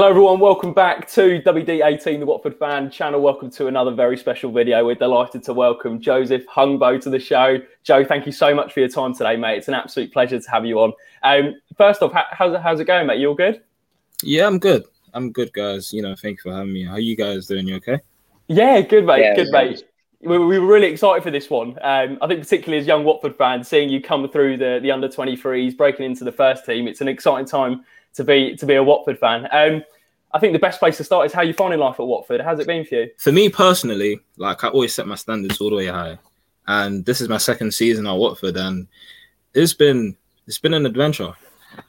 Hello, everyone. Welcome back to WD18, the Watford fan channel. Welcome to another very special video. We're delighted to welcome Joseph Hungbo to the show. Joe, thank you so much for your time today, mate. It's an absolute pleasure to have you on. Um, first off, how's it, how's it going, mate? You all good? Yeah, I'm good. I'm good, guys. You know, thank you for having me. How you guys doing? You okay? Yeah, good, mate. Yeah, good, yeah. mate. We, we, were really excited for this one. Um, I think, particularly as young Watford fans, seeing you come through the, the under 23s, breaking into the first team, it's an exciting time to be to be a Watford fan. Um, I think the best place to start is how you finding life at Watford. How's it been for you? For me personally, like I always set my standards all the way high, and this is my second season at Watford, and it's been it's been an adventure.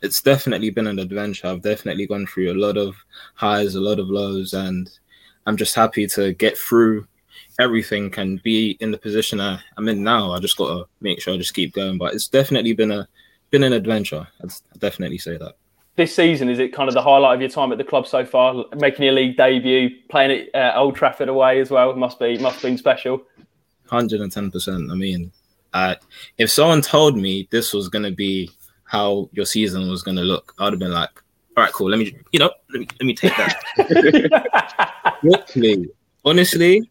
It's definitely been an adventure. I've definitely gone through a lot of highs, a lot of lows, and I'm just happy to get through everything and be in the position I, am in now. I just got to make sure I just keep going. But it's definitely been a been an adventure. I'd definitely say that this season is it kind of the highlight of your time at the club so far? Making your league debut, playing at uh, Old Trafford away as well must be must have been special. Hundred and ten percent. I mean, uh, if someone told me this was going to be how your season was going to look, I'd have been like, "All right, cool. Let me, you know, let me let me take that." Literally, honestly,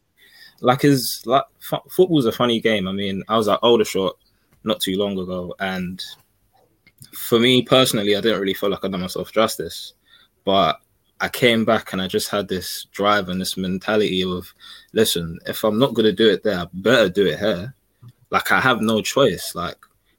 like is like f- football's a funny game. I mean, I was at Aldershot not too long ago, and for me personally, I didn't really feel like I done myself justice, but I came back and I just had this drive and this mentality of, listen, if I'm not gonna do it there, I better do it here. Like I have no choice. Like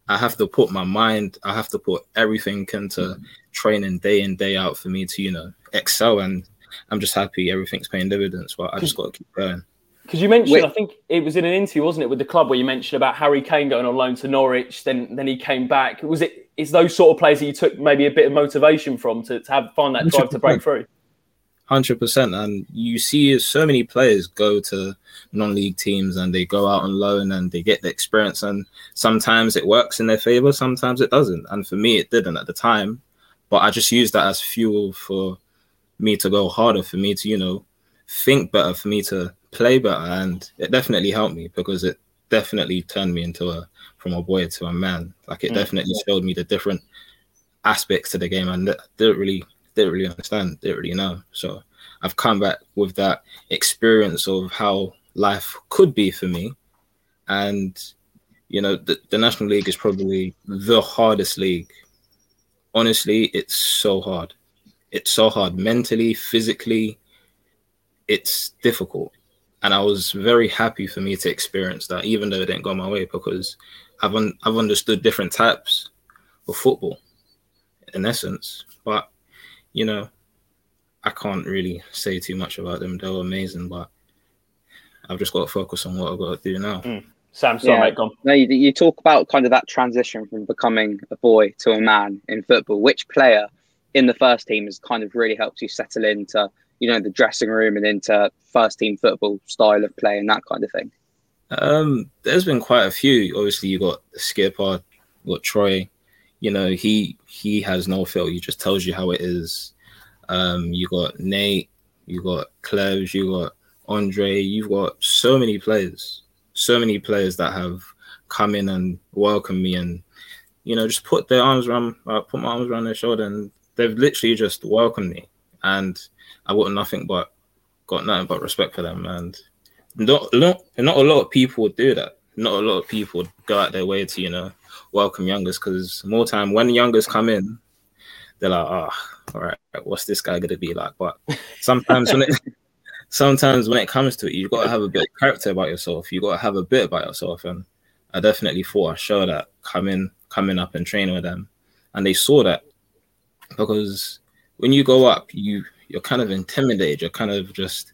I have to put my mind, I have to put everything into mm-hmm. training day in day out for me to you know excel. And I'm just happy everything's paying dividends. But I just got to keep going. Because you mentioned, Wait. I think it was in an interview, wasn't it, with the club where you mentioned about Harry Kane going on loan to Norwich, then then he came back. Was it? Is those sort of players that you took maybe a bit of motivation from to, to have find that drive 100%. to break through? Hundred percent, and you see so many players go to non-league teams and they go out on loan and they get the experience, and sometimes it works in their favor, sometimes it doesn't. And for me, it didn't at the time, but I just used that as fuel for me to go harder, for me to you know think better, for me to play better, and it definitely helped me because it definitely turned me into a from a boy to a man. Like it mm. definitely showed me the different aspects to the game, and didn't really didn't really understand, didn't really know. So I've come back with that experience of how life could be for me, and you know the, the national league is probably the hardest league. Honestly, it's so hard. It's so hard mentally, physically. It's difficult and I was very happy for me to experience that, even though it didn't go my way, because I've un- I've understood different types of football, in essence. But you know, I can't really say too much about them. They were amazing, but I've just got to focus on what I've got to do now. Mm. Sam, sorry, yeah. mate, gone. No, you, you talk about kind of that transition from becoming a boy to a man in football. Which player in the first team has kind of really helped you settle into you know the dressing room and into first team football style of play and that kind of thing? Um, there's been quite a few. Obviously, you got Skipper, you got Troy. You know, he he has no filter. He just tells you how it is. Um, you got Nate, you got Cleves, you got Andre. You've got so many players, so many players that have come in and welcomed me and you know just put their arms around, uh, put my arms around their shoulder, and they've literally just welcomed me. And I got nothing but got nothing but respect for them, and not not not a lot of people would do that. Not a lot of people would go out their way to you know welcome youngers because more time when youngers come in, they're like, ah, oh, all right, what's this guy gonna be like? But sometimes when it sometimes when it comes to it, you've got to have a bit of character about yourself. You've got to have a bit about yourself, and I definitely thought I showed that coming coming up and training with them, and they saw that because when you go up, you you're kind of intimidated. You're kind of just,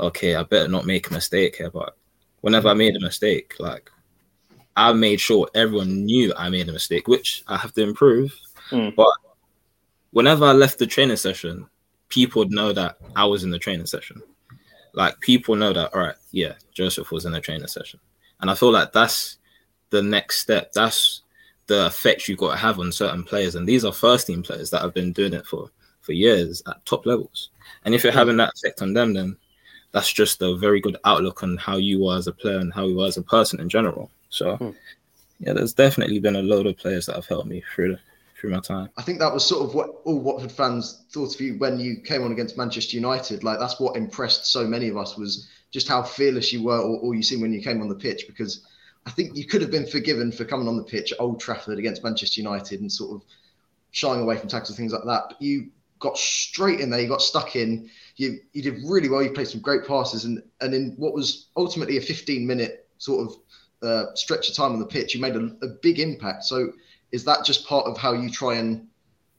okay, I better not make a mistake here. But whenever I made a mistake, like I made sure everyone knew I made a mistake, which I have to improve. Mm. But whenever I left the training session, people would know that I was in the training session. Like people know that, all right, yeah, Joseph was in the training session. And I feel like that's the next step. That's the effect you've got to have on certain players. And these are first team players that have been doing it for for years at top levels. And if you're having that effect on them, then that's just a very good outlook on how you are as a player and how you are as a person in general. So, hmm. yeah, there's definitely been a load of players that have helped me through the through my time. I think that was sort of what all Watford fans thought of you when you came on against Manchester United. Like that's what impressed so many of us was just how fearless you were, or, or you seemed when you came on the pitch. Because I think you could have been forgiven for coming on the pitch at Old Trafford against Manchester United and sort of shying away from tackles and things like that. But you got straight in there, you got stuck in. You you did really well. You played some great passes, and and in what was ultimately a 15 minute sort of uh, stretch of time on the pitch, you made a, a big impact. So is that just part of how you try and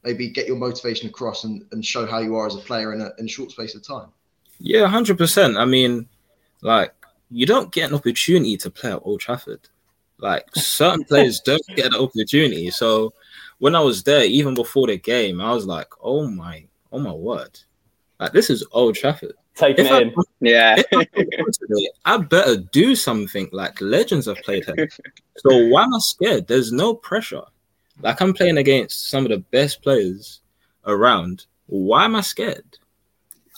maybe get your motivation across and, and show how you are as a player in a, in a short space of time? Yeah, hundred percent. I mean, like you don't get an opportunity to play at Old Trafford. Like certain players don't get an opportunity. So when I was there, even before the game, I was like, "Oh my, oh my word! Like this is Old Trafford." Taking it in, yeah. I better do something like legends have played here. So why am I scared? There's no pressure. Like I'm playing against some of the best players around. Why am I scared?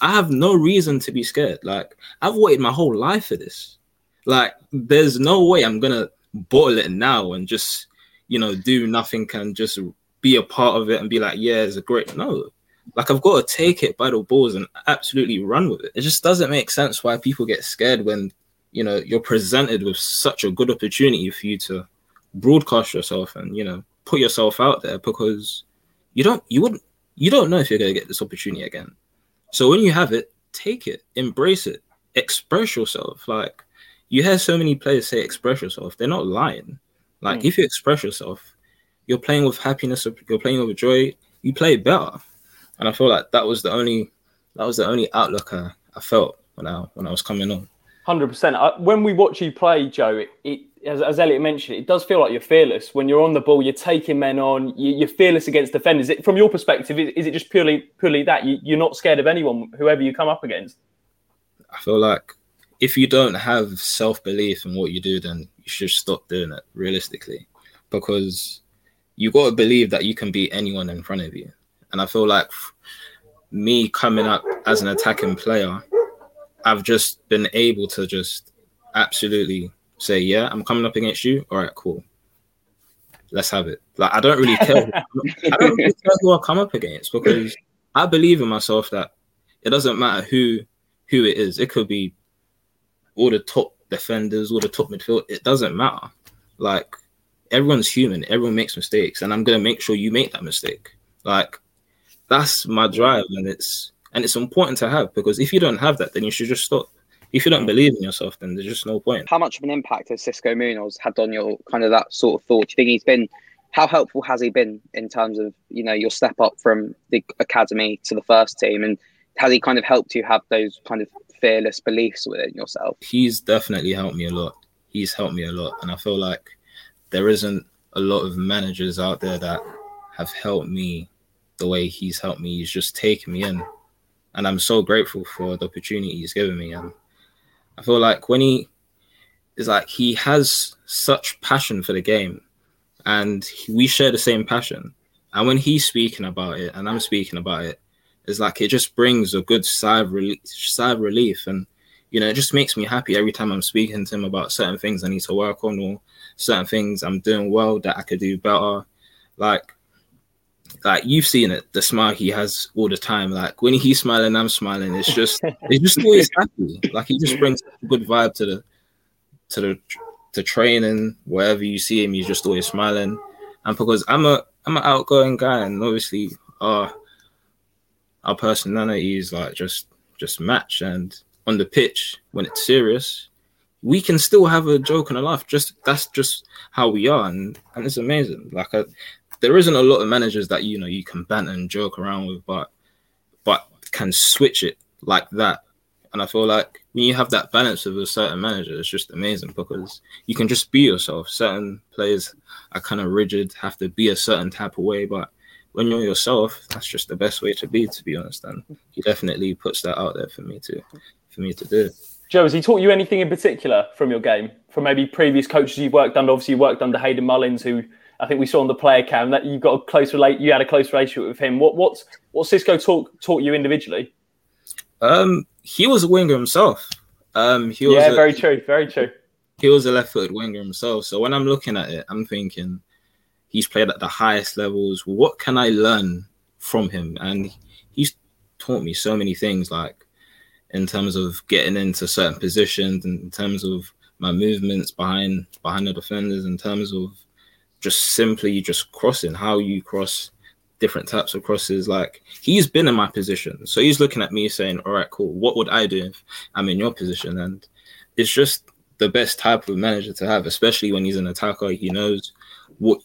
I have no reason to be scared. Like I've waited my whole life for this. Like there's no way I'm gonna bottle it now and just you know do nothing and just be a part of it and be like, yeah, it's a great no. Like I've got to take it by the balls and absolutely run with it. It just doesn't make sense why people get scared when you know you're presented with such a good opportunity for you to broadcast yourself and you know put yourself out there because you don't you wouldn't you don't know if you're going to get this opportunity again. So when you have it, take it, embrace it, express yourself. Like you hear so many players say express yourself. They're not lying. Like mm. if you express yourself, you're playing with happiness, you're playing with joy, you play better. And I feel like that was the only that was the only outlook I, I felt when I when I was coming on. Hundred percent. When we watch you play, Joe, it, it as, as Elliot mentioned, it does feel like you're fearless when you're on the ball. You're taking men on. You, are fearless against defenders. It, from your perspective, is, it just purely purely that you, you're not scared of anyone, whoever you come up against? I feel like if you don't have self belief in what you do, then you should stop doing it. Realistically, because you got to believe that you can beat anyone in front of you. And I feel like me coming up as an attacking player, I've just been able to just absolutely say, yeah, I'm coming up against you. All right, cool. Let's have it. Like I don't really care. I don't really care who I come up against because I believe in myself that it doesn't matter who who it is. It could be all the top defenders, all the top midfield. It doesn't matter. Like everyone's human. Everyone makes mistakes, and I'm gonna make sure you make that mistake. Like that's my drive, and it's and it's important to have because if you don't have that, then you should just stop if you don't mm. believe in yourself, then there's just no point. How much of an impact has Xisco Munoz had on your kind of that sort of thought? Do you think he's been? How helpful has he been in terms of you know your step up from the academy to the first team, and has he kind of helped you have those kind of fearless beliefs within yourself? He's definitely helped me a lot. He's helped me a lot, and I feel like there isn't a lot of managers out there that have helped me the way he's helped me. He's just taken me in, and I'm so grateful for the opportunity he's given me. And I feel like when he is like he has such passion for the game, and we share the same passion. And when he's speaking about it, and I'm speaking about it, it's like it just brings a good sigh of relief, sigh of relief, and you know, it just makes me happy every time I'm speaking to him about certain things I need to work on or certain things I'm doing well that I could do better. Like like you've seen it, the smile he has all the time. Like when he's smiling, I'm smiling. It's just it's just always happy. Like he just brings a good vibe to the to the to training. Wherever you see him, he's just always smiling. And because I'm a I'm an outgoing guy, and obviously our our personalities like just just match. And on the pitch, when it's serious, we can still have a joke and a laugh. Just that's just how we are, and and it's amazing. Like I, there isn't a lot of managers that you know you can banter and joke around with, but but can switch it like that. And I feel like when you have that balance with a certain manager, it's just amazing because you can just be yourself. Certain players are kind of rigid, have to be a certain type of way, but when you're yourself, that's just the best way to be, to be honest. And he definitely puts that out there for me to for me to do. Joe, has he taught you anything in particular from your game? From maybe previous coaches you've worked under? Obviously, you worked under Hayden Mullins, who I think we saw on the player cam that you got a close relate. You had a close relationship with him. What what's what Xisco taught taught you individually? Um, he was a winger himself. Um, he was yeah, a, very true, very true. He was a left-footed winger himself. So when I'm looking at it, I'm thinking, He's played at the highest levels. What can I learn from him? And he's taught me so many things, like in terms of getting into certain positions, in terms of my movements behind behind the defenders, in terms of just simply just crossing, how you cross different types of crosses. Like he's been in my position, so he's looking at me saying, "All right, cool. What would I do if I'm in your position?" And it's just the best type of manager to have, especially when he's an attacker. He knows what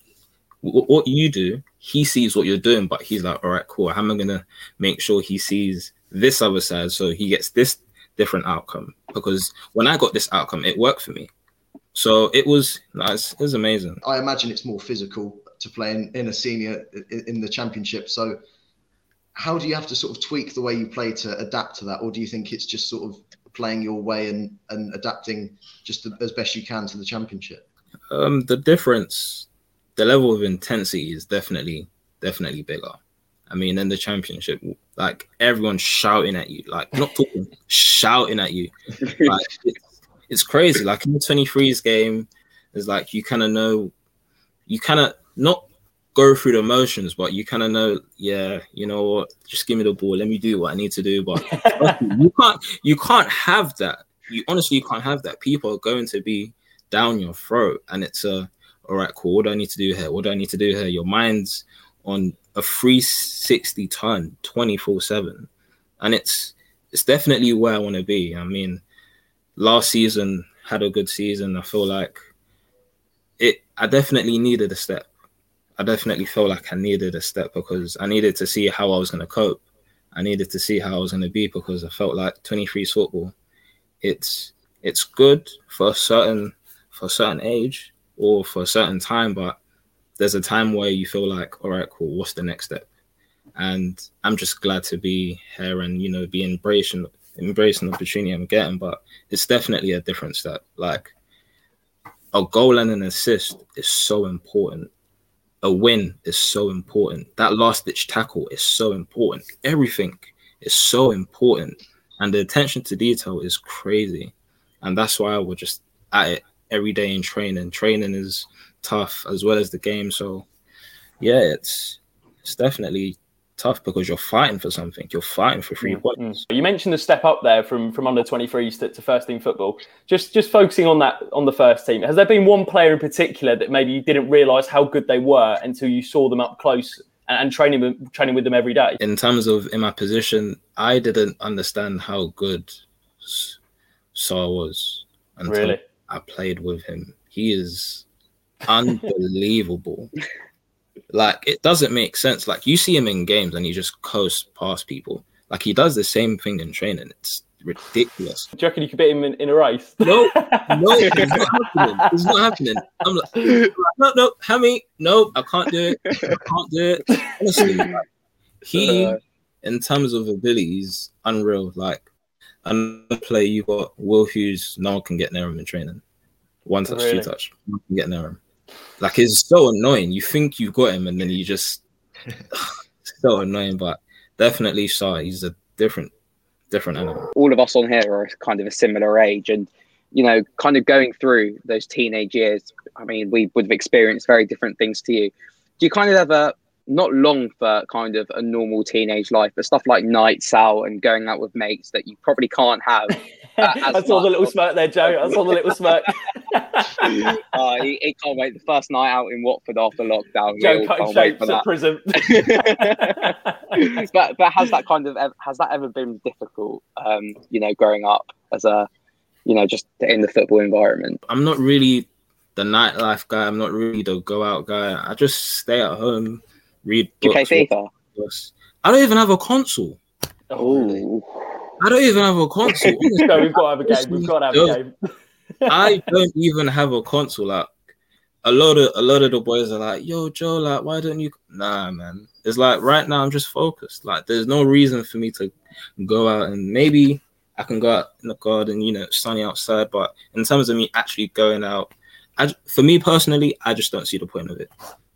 what you do. He sees what you're doing, but he's like, "All right, cool. How am I gonna make sure he sees this other side so he gets this different outcome?" Because when I got this outcome, it worked for me. So it was nice. It was amazing. I imagine it's more physical to play in, in a senior in the championship. So how do you have to sort of tweak the way you play to adapt to that, or do you think it's just sort of playing your way and, and adapting just as best you can to the championship? Um, the difference, the level of intensity is definitely definitely bigger. I mean, in the championship, like everyone's shouting at you, like not talking, shouting at you. Like, it's, it's crazy. Like in the 23s game, it's like you kind of know, you kind of not go through the motions, but you kind of know, yeah, you know what, just give me the ball, let me do what I need to do. But you can't, you can't have that. You honestly, you can't have that. People are going to be down your throat, and it's a, all right, cool. What do I need to do here? What do I need to do here? Your mind's on a 360 ton, 24 seven, and it's it's definitely where I want to be. I mean, last season had a good season. I feel like it. I definitely needed a step I definitely felt like I needed a step because I needed to see how I was going to cope. I needed to see how I was going to be because I felt like 23 football, it's it's good for a certain for a certain age or for a certain time, but there's a time where you feel like, all right, cool, what's the next step? And I'm just glad to be here and you know be embracing embracing the opportunity I'm getting. But it's definitely a different step. Like a goal and an assist is so important a win is so important. That last ditch tackle is so important. Everything is so important. And the attention to detail is crazy. And that's why we're just at it every day in training. Training is tough as well as the game. So yeah, it's it's definitely tough because you're fighting for something. You're fighting for three points. Mm. You mentioned the step up there from from under 23s to, to, first team football. Just just focusing on that on the first team. Has there been one player in particular that maybe you didn't realise how good they were until you saw them up close and, and training training with them every day? In terms of in my position, I didn't understand how good Sarr was until really? I played with him. He is unbelievable. Like it doesn't make sense. Like you see him in games and he just coasts past people. Like he does the same thing in training. It's ridiculous. Do you reckon you could beat him in, in a race? No, no, it's not happening. It's not happening. I'm like, no, no, Hammy, no, I can't do it. I can't do it. Honestly, like, he, uh, in terms of abilities, unreal. Like, another play you got Will Hughes, no one can get near him in training. One touch, really? two touch, no one can get near him. Like it's so annoying. You think you've got him, and then you just so annoying. But definitely, Sarr he's a different, different animal. All of us on here are kind of a similar age, and you know, kind of going through those teenage years. I mean, we would have experienced very different things to you. Do you kind of ever not long for kind of a normal teenage life, but stuff like nights out and going out with mates that you probably can't have. I saw the little smirk there, Joe. I saw the little smirk. uh, he, he, can't wait. The first night out in Watford after lockdown. Joe cutting shapes at prison. but but has that kind of has that ever been difficult? Um, you know, growing up as a you know just in the football environment. I'm not really the nightlife guy. I'm not really the go out guy. I just stay at home read books. You play FIFA? I don't even have a console. Oh. I don't even have a console. no, we've got to have a game. We've got to have a game. I don't even have a console. Like a lot of a lot of the boys are like, "Yo, Joe, like, why don't you?" Nah, man. It's like right now I'm just focused. Like, there's no reason for me to go out and maybe I can go out in the garden, you know, sunny outside. But in terms of me actually going out, I, for me personally, I just don't see the point of it.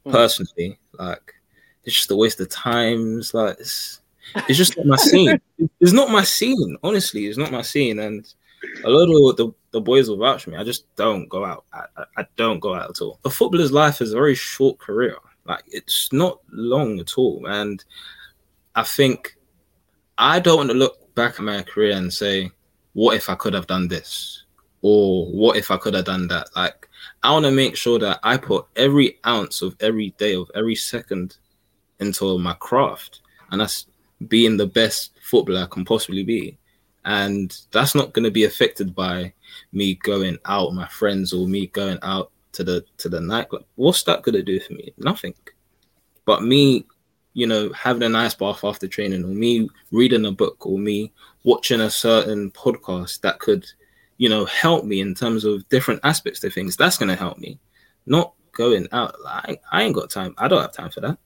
Mm. Personally, like it's just a waste of time. It's like it's, it's just not my scene. It's not my scene. Honestly, it's not my scene. And a lot of the, the boys will vouch for me. I just don't go out. I, I, I don't go out at all. A footballer's life is a very short career. Like it's not long at all. And I think I don't want to look back at my career and say, what if I could have done this? Or what if I could have done that? Like I want to make sure that I put every ounce of every day of every second into my craft. And that's being the best footballer I can possibly be. And that's not going to be affected by me going out with my friends or me going out to the to the nightclub. What's that gonna do for me? Nothing. But me, you know, having a nice bath after training, or me reading a book, or me watching a certain podcast that could, you know, help me in terms of different aspects of things. That's gonna help me. Not going out. I ain't got time. I don't have time for that.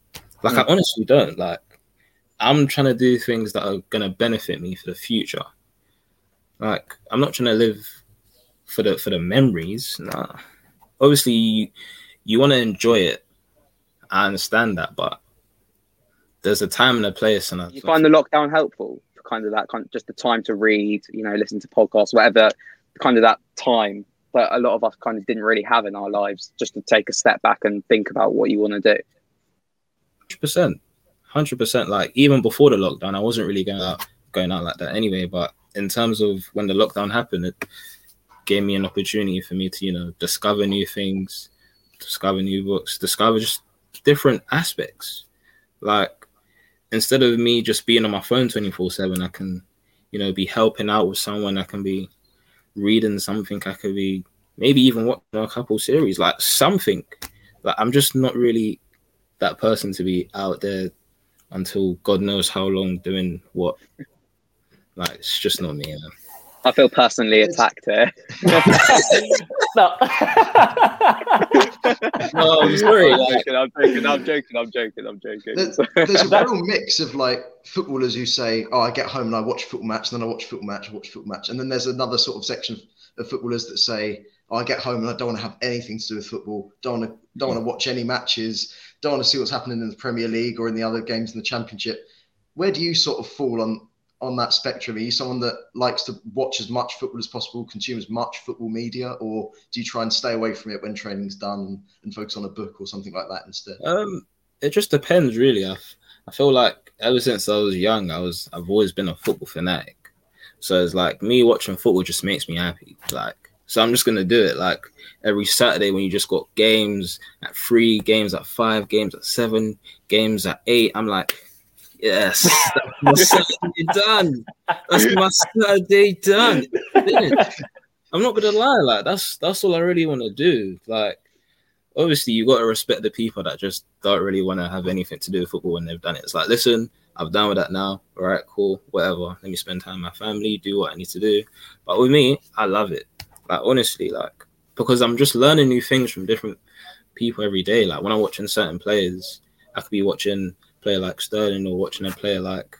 Like mm. I honestly don't. Like I'm trying to do things that are gonna benefit me for the future. Like I'm not trying to live for the for the memories. Nah. Obviously, you, you want to enjoy it. I understand that, but there's a time and a place. And you find the lockdown helpful? For kind of that kind of just the time to read, you know, listen to podcasts, whatever. Kind of that time that a lot of us kind of didn't really have in our lives, just to take a step back and think about what you want to do. Percent, hundred percent. Like even before the lockdown, I wasn't really going out going out like that anyway. But in terms of when the lockdown happened, it gave me an opportunity for me to, you know, discover new things, discover new books, discover just different aspects. Like instead of me just being on my phone 24 7, I can, you know, be helping out with someone. I can be reading something. I could be maybe even watching a couple series, like something. Like I'm just not really that person to be out there until God knows how long doing what. Like it's just not me. Man. I feel personally attacked here. no. no, I'm sorry. I'm joking, I'm joking, I'm joking, I'm joking, I'm joking. There's, there's a real mix of like footballers who say, Oh, I get home and I watch football match, and then I watch football match, I watch football match. And then there's another sort of section of footballers that say, oh, I get home and I don't want to have anything to do with football, don't want to don't want to watch any matches, don't want to see what's happening in the Premier League or in the other games in the championship. Where do you sort of fall on on that spectrum? Are you someone that likes to watch as much football as possible, consume as much football media, or do you try and stay away from it when training's done and focus on a book or something like that instead? Um, it just depends, really. I, I feel like ever since I was young, I was I've always been a football fanatic. So it's like me watching football just makes me happy. Like, so I'm just gonna do it. Like every Saturday when you just got games at three, games at five, games at seven, games at eight. I'm like, Yes, that's my Saturday done. That's my Saturday done. I'm not gonna lie, like that's that's all I really want to do. Like, obviously, you got to respect the people that just don't really want to have anything to do with football when they've done it. It's like, listen, I've done with that now. All right, cool, whatever. Let me spend time with my family, do what I need to do. But with me, I love it. Like honestly, like because I'm just learning new things from different people every day. Like when I'm watching certain players, I could be watching a player like Sterling or watching a player like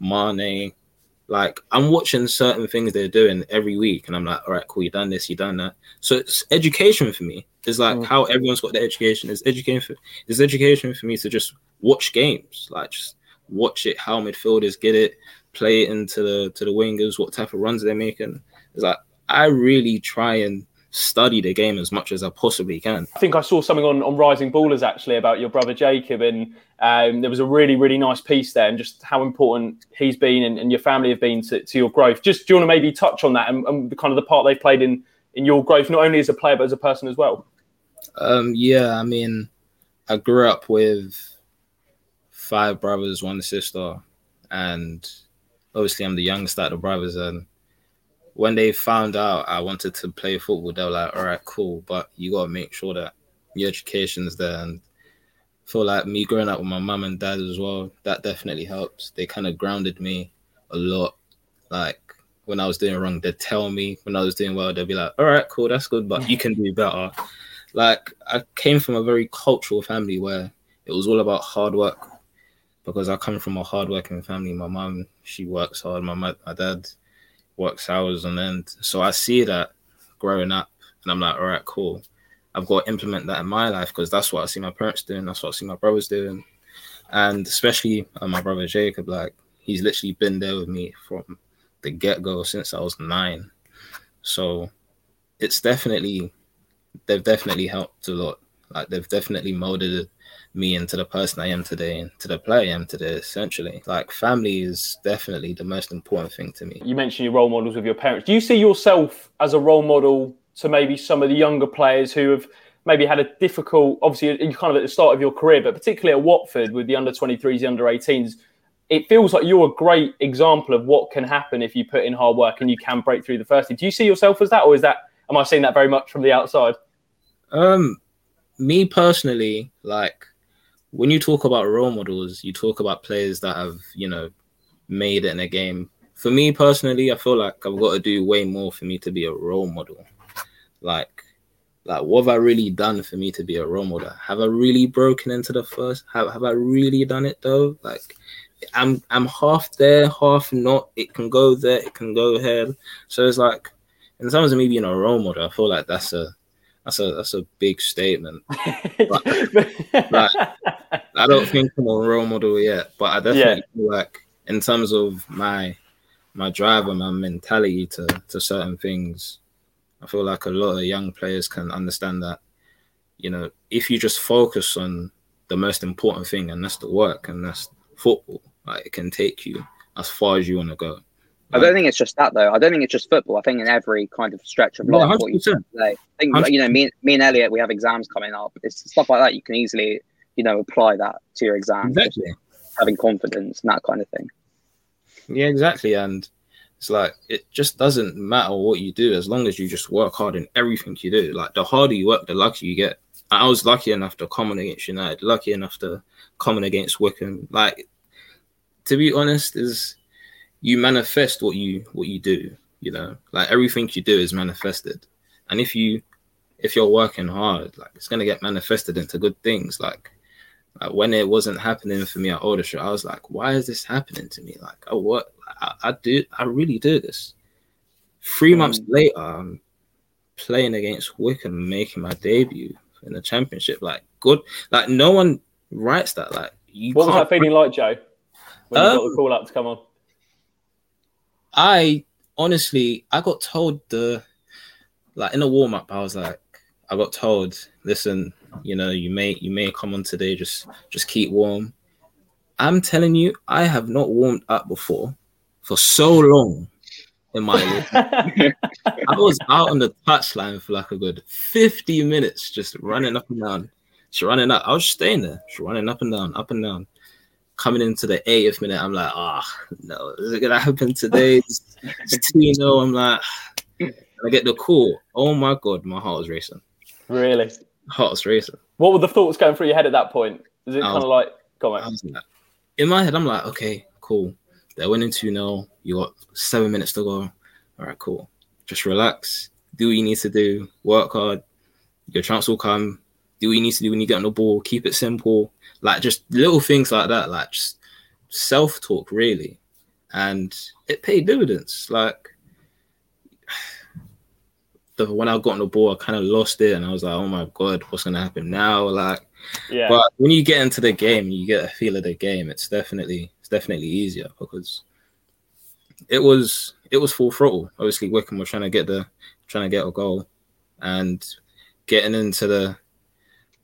Mane. Like I'm watching certain things they're doing every week, and I'm like, all right, cool, you done this, you done that. So it's education for me. It's like mm. how everyone's got their education. It's education. For, it's education for me to just watch games, like just watch it, how midfielders get it, play it into the to the wingers, what type of runs they're making. It's like I really try and study the game as much as I possibly can. I think I saw something on, on Rising Ballers actually about your brother Jacob, and um, there was a really, really nice piece there, and just how important he's been and, and your family have been to, to, your growth. Just do you want to maybe touch on that and, and the kind of the part they've played in in your growth, not only as a player but as a person as well? Um, yeah, I mean, I grew up with five brothers, one sister, and obviously I'm the youngest out of the brothers, and when they found out I wanted to play football, they were like, all right, cool, but you got to make sure that your education's there. And I feel like me growing up with my mum and dad as well, that definitely helps. They kind of grounded me a lot. Like when I was doing wrong, they'd tell me. When I was doing well, they'd be like, all right, cool, that's good, but you can do better. Like I came from a very cultural family where it was all about hard work because I come from a hardworking family. My mum, she works hard. My, my dad, works hours on end. So I see that growing up, and I'm like, all right, cool. I've got to implement that in my life because that's what I see my parents doing. That's what I see my brothers doing, and especially uh, my brother Jacob. Like he's literally been there with me from the get go since I was nine. So it's definitely they've definitely helped a lot. Like they've definitely molded me into the person I am today and to the player I am today, essentially. Like family is definitely the most important thing to me. You mentioned your role models with your parents. Do you see yourself as a role model to maybe some of the younger players who have maybe had a difficult, obviously, you're kind of at the start of your career, but particularly at Watford with the under 23s, the under 18s, it feels like you're a great example of what can happen if you put in hard work and you can break through the first team. Do you see yourself as that, or is that, am I seeing that very much from the outside? Um, me personally, like when you talk about role models, you talk about players that have, you know, made it in a game. For me personally, I feel like I've got to do way more for me to be a role model. Like, like what have I really done for me to be a role model? Have I really broken into the first? Have have I really done it though? Like, I'm I'm half there, half not. It can go there, it can go here. So it's like, in terms of me being a role model, I feel like that's a that's a that's a big statement. but, like, I don't think I'm a role model yet, but I definitely yeah. feel like in terms of my my drive and my mentality to to certain things, I feel like a lot of young players can understand that. You know, if you just focus on the most important thing, and that's the work, and that's football, like it can take you as far as you want to go. I don't think it's just that though. I don't think it's just football. I think in every kind of stretch of life, what you say. I think 100%. you know, me, me and Elliot, we have exams coming up. It's stuff like that. You can easily, you know, apply that to your exam. Exactly. Having confidence and that kind of thing. Yeah, exactly. And it's like it just doesn't matter what you do as long as you just work hard in everything you do. Like the harder you work, the luckier you get. I was lucky enough to come on against United, lucky enough to come on against Wycombe. Like to be honest, is you manifest what you what you do you know like everything you do is manifested and if you if you're working hard like it's going to get manifested into good things like like when it wasn't happening for me at Aldershot, I was like, why is this happening to me? Like, oh, what I, I do, I really do this. Three mm. months later, I'm playing against Wycombe, making my debut in the championship. Like, good. Like, no one writes that. Like, you. What was that feeling like, Joe? When um, you got the call up to come on. I honestly, I got told the like in a warm up, I was like, I got told, listen, you know, you may you may come on today, just just keep warm. I'm telling you, I have not warmed up before for so long in my life. I was out on the touchline for like a good 50 minutes, just running up and down. Just running up. I was just staying there, just running up and down, up and down coming into the 80th minute, I'm like, ah, oh, no, is it gonna happen today? 2 0. I'm like, I get the call. Oh my god, my heart was racing. Really? Heart was racing. What were the thoughts going through your head at that point? Is it kind of like, come on? In my head, I'm like, okay, cool. They're winning 2 0. You got seven minutes to go. All right, cool. Just relax. Do what you need to do. Work hard. Your chance will come. Do what you need to do when you get on the ball. Keep it simple like just little things like that, like just self talk really, and it paid dividends. Like the when I got on the ball, I kind of lost it, and I was like, oh my god, what's gonna happen now? Like, yeah. But when you get into the game, you get a feel of the game. It's definitely it's definitely easier because it was it was full throttle. Obviously, Wycombe was trying to get the trying to get a goal, and getting into the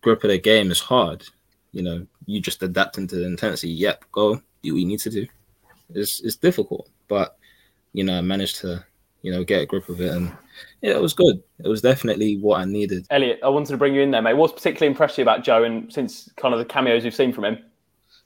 grip of the game is hard you know, you just adapting to the intensity. Yep, go do what you need to do. It's it's difficult, but you know, I managed to you know get a grip of it, and yeah, it was good. It was definitely what I needed. Elliot, I wanted to bring you in there, mate. What's particularly impressed you about Joe, and since kind of the cameos you've seen from him?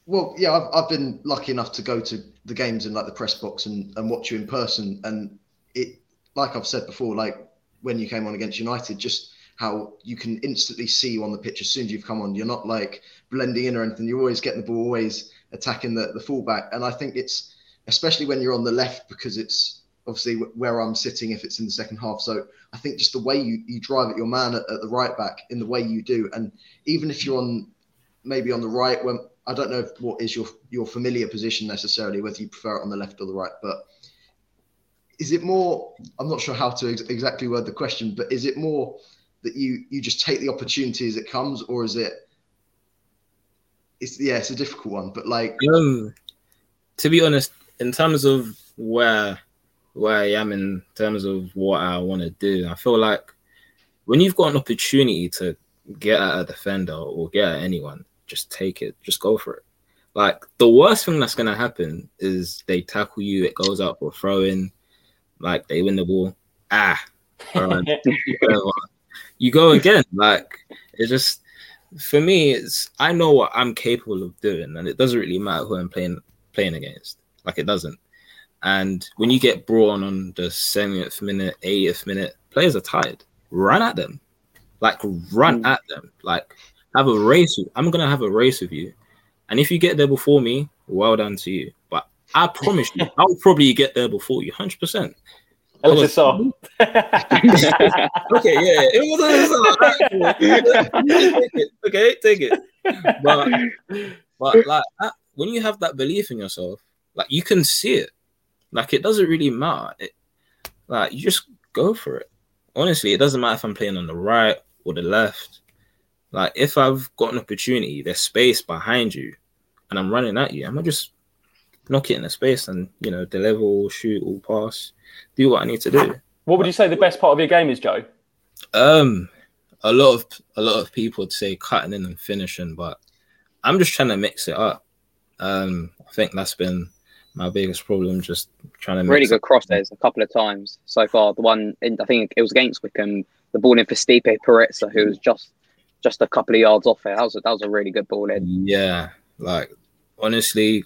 Well, yeah, I've, I've been lucky enough to go to the games in like the press box and, and watch you in person, and it, like I've said before, like when you came on against United, just how you can instantly see you on the pitch as soon as you've come on. You're not like blending in or anything. You're always getting the ball, always attacking the, the fullback. And I think it's especially when you're on the left because it's obviously where I'm sitting if it's in the second half. So I think just the way you, you drive at your man at, at the right back in the way you do, and even if you're on maybe on the right, when I don't know what is your your familiar position necessarily, whether you prefer it on the left or the right, but is it more? I'm not sure how to ex- exactly word the question, but is it more that you you just take the opportunity as it comes, or is it? It's yeah, it's a difficult one, but like, um, to be honest, in terms of where where I am in terms of what I want to do, I feel like when you've got an opportunity to get at a defender or get at anyone, just take it. Just go for it. Like the worst thing that's gonna happen is they tackle you, it goes out for throw in, like they win the ball. Ah, you go again. Like it just for me, it's I know what I'm capable of doing, and it doesn't really matter who I'm playing playing against. Like it doesn't. And when you get brought on on the 70th minute, 80th minute, players are tired. Run at them, like run mm. at them, like have a race. With, I'm gonna have a race with you, and if you get there before me, well done to you. But I promise you, I'll probably get there before you, hundred percent. Was just saw. okay, yeah, it was. A, song, okay, take it. But, but like when you have that belief in yourself, like you can see it. Like it doesn't really matter. It, like you just go for it. Honestly, it doesn't matter if I'm playing on the right or the left. Like if I've got an opportunity, there's space behind you, and I'm running at you, I'm gonna just knock it in the space and you know deliver or shoot or pass, do what I need to do. What would you say the best part of your game is, Joe? Um, a lot of a lot of people would say cutting in and finishing, but I'm just trying to mix it up. Um, I think that's been my biggest problem. Just trying to really good crosses a couple of times so far. The one in, I think it was against Wycombe, the ball in for Stipe Perica, who was just just a couple of yards off it. That was a, that was a really good ball in. Yeah, like honestly,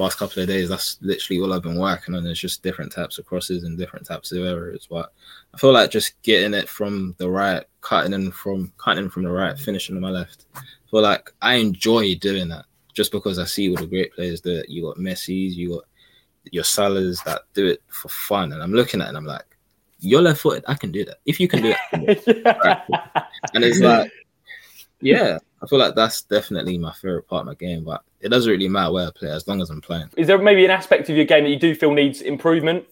past couple of days, that's literally all I've been working on. It's just different types of crosses and different types of errors. But I feel like just getting it from the right, cutting in from cutting in from the right, finishing on my left. I feel like I enjoy doing that just because I see all the great players that you got Messi's, you got your Salahs that do it for fun, and I'm looking at it and I'm like, you're left footed, I can do that. If you can do it, and it's like, yeah, I feel like that's definitely my favorite part of my game. But it doesn't really matter where I play as long as I'm playing. Is there maybe an aspect of your game that you do feel needs improvement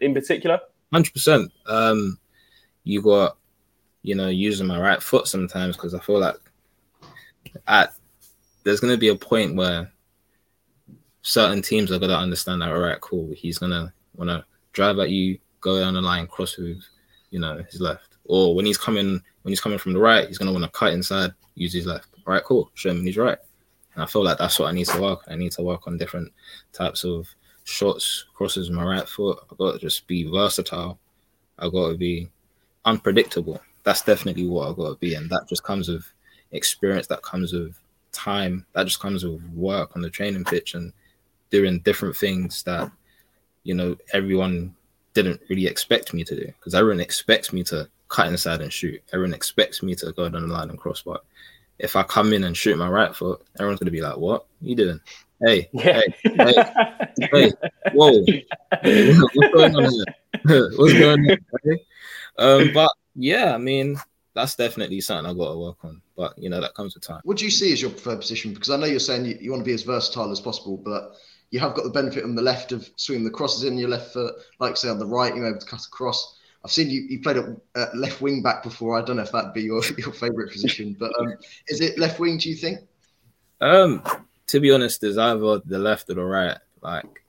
in particular? Hundred um, percent. You got, you know, using my right foot sometimes because I feel like at there's going to be a point where certain teams are going to understand that, all right, cool, he's going to want to drive at you, go down the line, cross with, you know, his left. Or when he's coming, when he's coming from the right, he's going to want to cut inside, use his left. All right, cool, show him he's right. And I feel like that's what I need to work. I need to work on different types of shots, crosses my right foot. I've got to just be versatile. I've got to be unpredictable. That's definitely what I've got to be. And that just comes with experience, that comes with time that just comes with work on the training pitch and doing different things that you know everyone didn't really expect me to do because everyone expects me to cut inside and shoot. Everyone expects me to go down the line and cross. But if I come in and shoot my right foot, everyone's gonna be like, "What are you doing? Hey, yeah. hey, hey, hey, whoa, what's going on here? what's going on?" Okay? Um, but yeah, I mean, that's definitely something I've got to work on. But you know, that comes with time. What do you see as your preferred position? Because I know you're saying you, you want to be as versatile as possible, but you have got the benefit on the left of swinging the crosses in your left foot, like say on the right, you're able to cut across. I've seen you, you played at left wing back before. I don't know if that'd be your, your favourite position, but um, is it left wing? Do you think? Um, to be honest, there's either the left or the right. Like,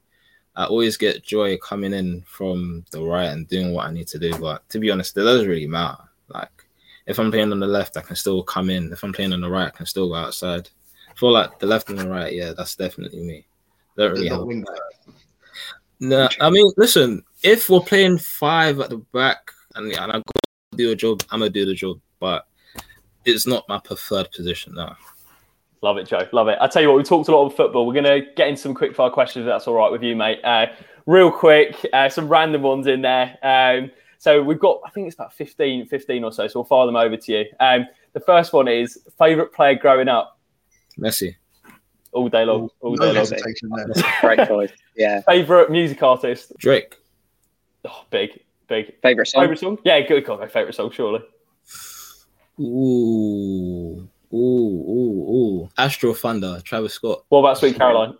I always get joy coming in from the right and doing what I need to do. But to be honest, it doesn't really matter. Like, if I'm playing on the left, I can still come in. If I'm playing on the right, I can still go outside. I feel like the left and the right, yeah, that's definitely me. Don't really have No, I mean, listen, if we're playing five at the back and, and I go do a job, I'm gonna do the job, but it's not my preferred position now. Love it, Joe. Love it. I tell you what, we talked a lot of football. We're gonna get in some quick fire questions. If that's all right with you, mate. Uh, real quick, uh, some random ones in there. Um, so we've got, I think it's about 15, 15 or so. So we'll file them over to you. Um, the first one is favorite player growing up. Messi. All day long. All day long. Great choice. Yeah. Favorite music artist. Drake. Oh, big, big. Favorite song. Favorite song. Yeah, good. call. my favorite song, surely. Ooh. Ooh, ooh, ooh. Astrothunder, Travis Scott. What about Sweet Caroline?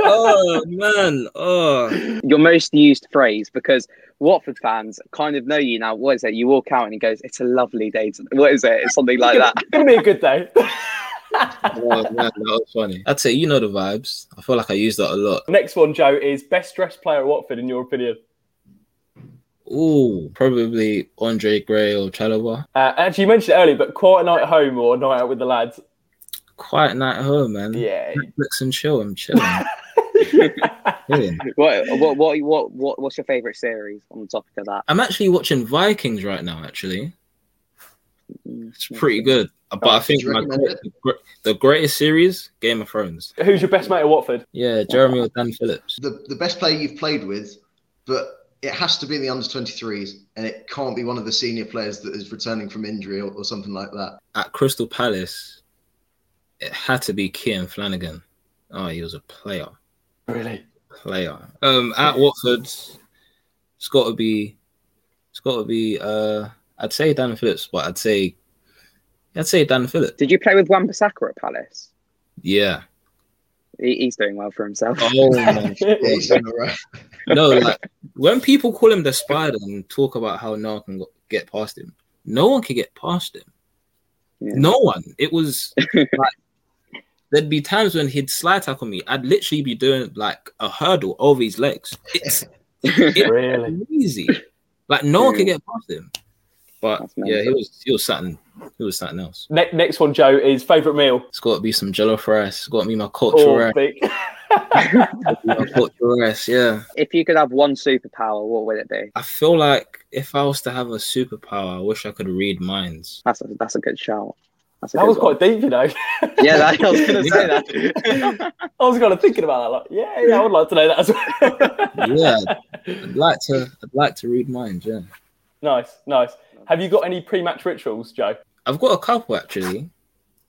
oh man, oh. Your most used phrase because Watford fans kind of know you now. What is it? You walk out and he goes, "It's a lovely day." What is it? It's something like that. It's gonna be a good day. Oh, man, that was funny. I'd say you know the vibes. I feel like I use that a lot. Next one, Joe, is best dressed player at Watford in your opinion. Ooh, probably Andre Gray or Chalobah. Uh, actually, you mentioned it earlier, but quiet night at home or night out with the lads? Quiet night at home, man. Yeah. Netflix and chill. I'm chilling. what, what, what, what, what, what's your favorite series on the topic of that? I'm actually watching Vikings right now. Actually, it's pretty good. But I think my, the, the greatest series, Game of Thrones. Who's your best mate at Watford? Yeah, Jeremy or Dan Phillips. The the best player you've played with, but it has to be in the under 23s, and it can't be one of the senior players that is returning from injury or, or something like that. At Crystal Palace, it had to be Kian Flanagan. Oh, he was a player. Really? Player. Um, at Watford, it's got to be, it's got to be. Uh, I'd say Dan Phillips, but I'd say, I'd say Dan Phillips. Did you play with Wan-Bissaka at Palace? Yeah. He, he's doing well for himself. Oh my Yeah, he's doing all right. no, like when people call him the spider and talk about how no one can get past him, no one can get past him. Yeah. No one. It was like there'd be times when he'd slide tackle me. I'd literally be doing like a hurdle over his legs. It's really? crazy. Like no one can get past him. But yeah, he was he was something. He was something else. Ne- next one, Joe, is favourite meal. It's got to be some jollof rice. It's got to be my cultural Or rice. big. My cultural rice. Yeah. if you could have one superpower, what would it be? I feel like if I was to have a superpower, I wish I could read minds. That's a, that's a good shout. That's a that good was one. quite deep, you know. Yeah, that, I was going to say that. I was kind of thinking about that. Like, yeah, yeah, I would like to know that as well. Yeah, I'd like to. I'd like to read minds. Yeah, nice, nice. Have you got any pre-match rituals, Joe? I've got a couple actually.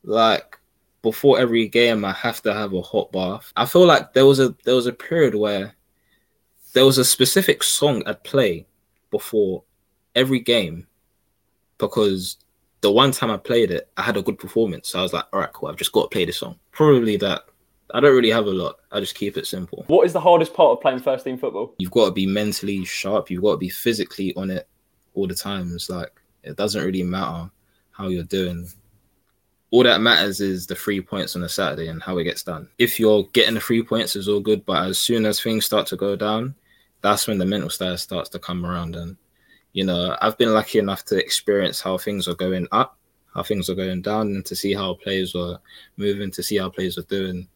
Like before every game, I have to have a hot bath. I feel like there was a there was a period where there was a specific song I'd play before every game because the one time I played it, I had a good performance. So I was like, all right, cool. I've just got to play this song. Probably that. I don't really have a lot. I just keep it simple. What is the hardest part of playing first team football? you've got to be mentally sharp. You've got to be physically on it all the time. It's like it doesn't really matter how you're doing. All that matters is the three points on a Saturday and how it gets done. If you're getting the three points, is all good. But as soon as things start to go down, that's when the mental side starts to come around. And you know, I've been lucky enough to experience how things are going up, how things are going down, and to see how players are moving, to see how players are doing.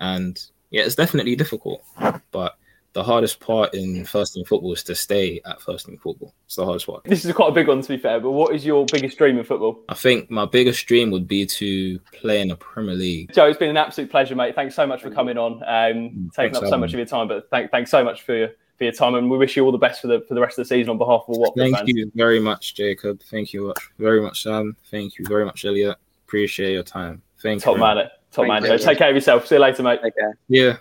And yeah, it's definitely difficult, but the hardest part in first team football is to stay at first team football. It's the hardest part. This is quite a big one, to be fair. But what is your biggest dream in football? I think my biggest dream would be to play in the Premier League. Joe, it's been an absolute pleasure, mate. Thanks so much for coming on, um, mm, taking Thanks, up so Alan. much of your time. But thank, thanks so much for your for your time, and we wish you all the best for the for the rest of the season on behalf of all Watford Thank fans. you very much, Jacob. Thank you very much, Sam. Thank you very much, Elliot. Appreciate your time. Thank Top you. man, eh? top Thank man. you. Joe. Take care of yourself. See you later, mate. Okay. Yeah.